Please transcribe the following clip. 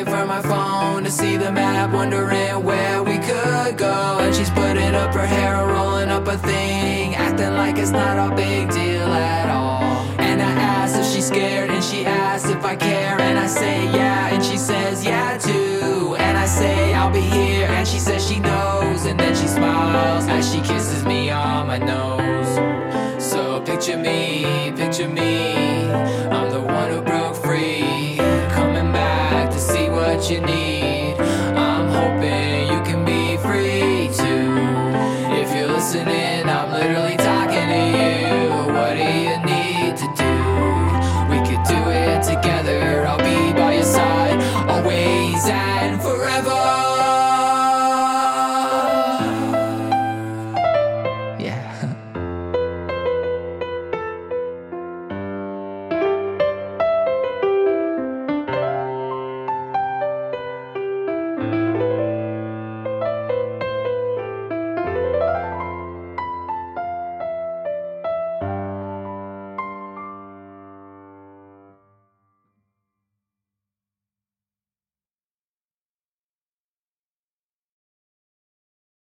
looking for my phone to see the map, wondering where we could go. And she's putting up her hair, rolling up a thing, acting like it's not a big deal at all. And I ask if she's scared, and she asks if I care, and I say yeah, and she says yeah too. And I say I'll be here, and she says she knows, and then she smiles as she kisses me on my nose. So picture me what you need. I'm hoping you can be free too. If you're listening, I'm literally.